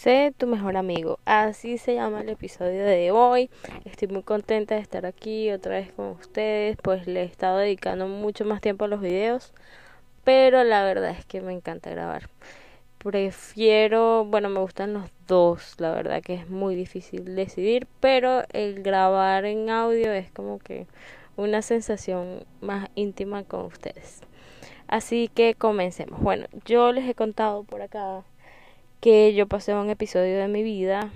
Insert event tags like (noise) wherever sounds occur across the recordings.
Sé tu mejor amigo. Así se llama el episodio de hoy. Estoy muy contenta de estar aquí otra vez con ustedes. Pues le he estado dedicando mucho más tiempo a los videos. Pero la verdad es que me encanta grabar. Prefiero, bueno, me gustan los dos. La verdad que es muy difícil decidir. Pero el grabar en audio es como que una sensación más íntima con ustedes. Así que comencemos. Bueno, yo les he contado por acá que yo pasé un episodio de mi vida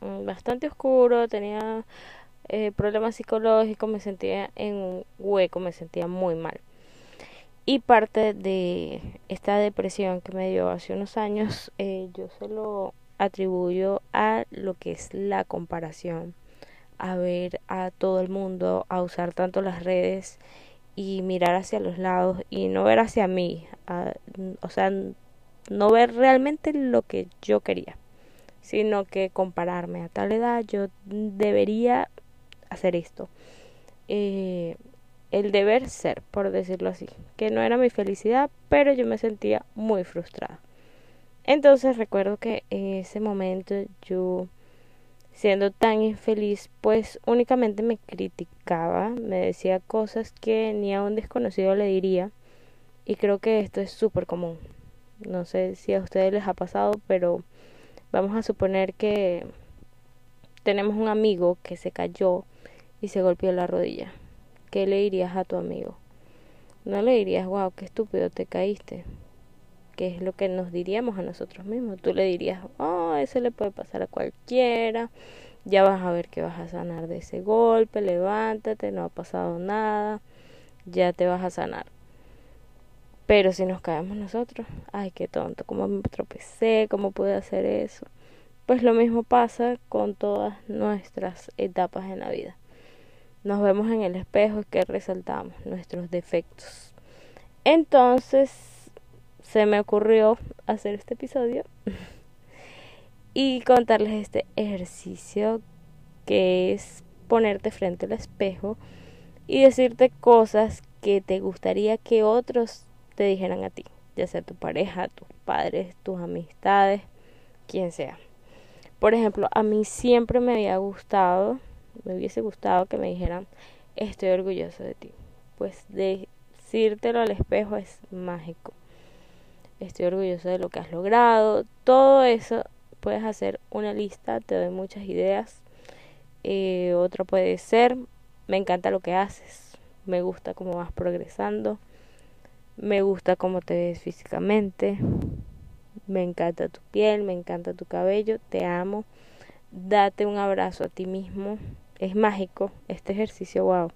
mm, bastante oscuro, tenía eh, problemas psicológicos, me sentía en un hueco, me sentía muy mal. Y parte de esta depresión que me dio hace unos años, eh, yo se lo atribuyo a lo que es la comparación, a ver a todo el mundo, a usar tanto las redes y mirar hacia los lados y no ver hacia mí, o sea, no ver realmente lo que yo quería, sino que compararme a tal edad yo debería hacer esto. Eh, el deber ser, por decirlo así, que no era mi felicidad, pero yo me sentía muy frustrada. Entonces recuerdo que en ese momento yo, siendo tan infeliz, pues únicamente me criticaba, me decía cosas que ni a un desconocido le diría, y creo que esto es súper común. No sé si a ustedes les ha pasado, pero vamos a suponer que tenemos un amigo que se cayó y se golpeó la rodilla. ¿Qué le dirías a tu amigo? No le dirías, wow, qué estúpido te caíste. Que es lo que nos diríamos a nosotros mismos. Tú le dirías, oh, eso le puede pasar a cualquiera. Ya vas a ver que vas a sanar de ese golpe. Levántate, no ha pasado nada. Ya te vas a sanar. Pero si nos caemos nosotros, ay, qué tonto, cómo me tropecé, cómo pude hacer eso. Pues lo mismo pasa con todas nuestras etapas en la vida. Nos vemos en el espejo y que resaltamos nuestros defectos. Entonces, se me ocurrió hacer este episodio (laughs) y contarles este ejercicio que es ponerte frente al espejo y decirte cosas que te gustaría que otros te dijeran a ti, ya sea tu pareja, tus padres, tus amistades, quien sea. Por ejemplo, a mí siempre me había gustado, me hubiese gustado que me dijeran, estoy orgulloso de ti. Pues decírtelo al espejo es mágico. Estoy orgulloso de lo que has logrado. Todo eso puedes hacer una lista, te doy muchas ideas. Eh, otra puede ser, me encanta lo que haces, me gusta cómo vas progresando, me gusta cómo te ves físicamente. Me encanta tu piel, me encanta tu cabello, te amo. Date un abrazo a ti mismo. Es mágico este ejercicio, wow.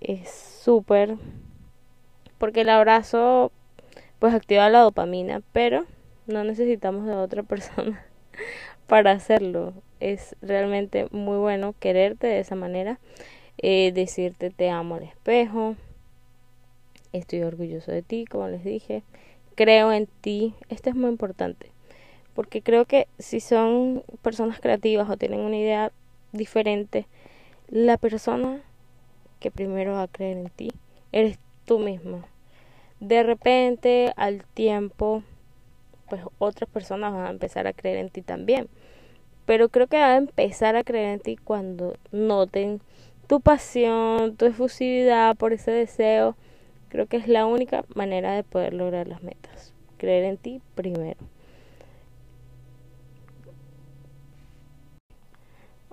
Es súper porque el abrazo pues activa la dopamina, pero no necesitamos de otra (laughs) persona para hacerlo. Es realmente muy bueno quererte de esa manera, eh, decirte te amo al espejo, estoy orgulloso de ti, como les dije, creo en ti, esto es muy importante, porque creo que si son personas creativas o tienen una idea diferente, la persona que primero va a creer en ti eres tú mismo. De repente, al tiempo, pues otras personas van a empezar a creer en ti también. Pero creo que van a empezar a creer en ti cuando noten tu pasión, tu efusividad por ese deseo Creo que es la única manera de poder lograr las metas. Creer en ti primero.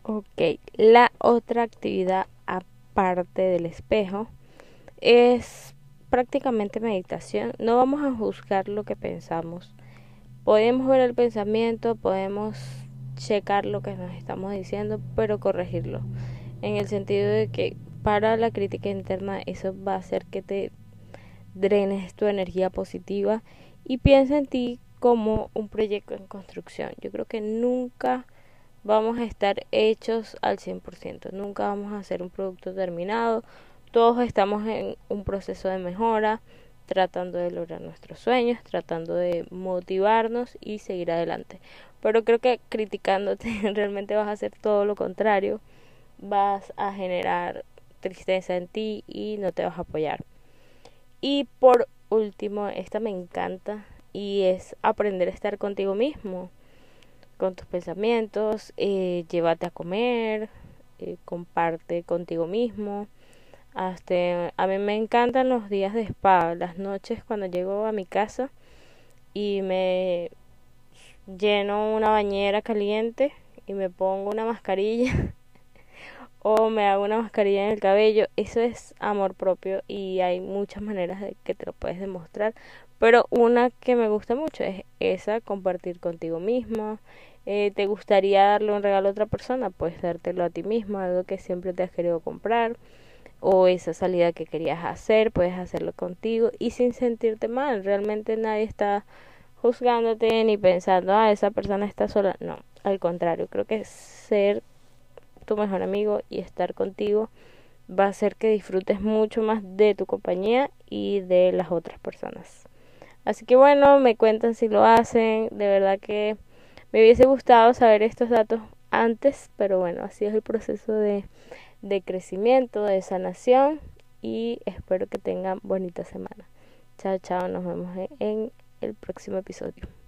Ok, la otra actividad aparte del espejo es prácticamente meditación. No vamos a juzgar lo que pensamos. Podemos ver el pensamiento, podemos checar lo que nos estamos diciendo, pero corregirlo. En el sentido de que para la crítica interna eso va a hacer que te drenes tu energía positiva y piensa en ti como un proyecto en construcción. Yo creo que nunca vamos a estar hechos al 100%, nunca vamos a hacer un producto terminado, todos estamos en un proceso de mejora, tratando de lograr nuestros sueños, tratando de motivarnos y seguir adelante. Pero creo que criticándote (laughs) realmente vas a hacer todo lo contrario, vas a generar tristeza en ti y no te vas a apoyar. Y por último, esta me encanta y es aprender a estar contigo mismo. con tus pensamientos, eh, llévate a comer, eh, comparte contigo mismo. Hasta, a mí me encantan los días de spa, las noches cuando llego a mi casa y me lleno una bañera caliente y me pongo una mascarilla (laughs) o me hago una mascarilla en el cabello, eso es amor propio y hay muchas maneras de que te lo puedes demostrar, pero una que me gusta mucho es esa, compartir contigo mismo. Eh, ¿Te gustaría darle un regalo a otra persona? Puedes dártelo a ti mismo, algo que siempre te has querido comprar o esa salida que querías hacer, puedes hacerlo contigo y sin sentirte mal. Realmente nadie está juzgándote ni pensando, ah, esa persona está sola. No, al contrario, creo que ser tu mejor amigo y estar contigo va a hacer que disfrutes mucho más de tu compañía y de las otras personas. Así que bueno, me cuentan si lo hacen. De verdad que me hubiese gustado saber estos datos antes, pero bueno, así es el proceso de, de crecimiento, de sanación y espero que tengan bonita semana. Chao, chao, nos vemos en el próximo episodio.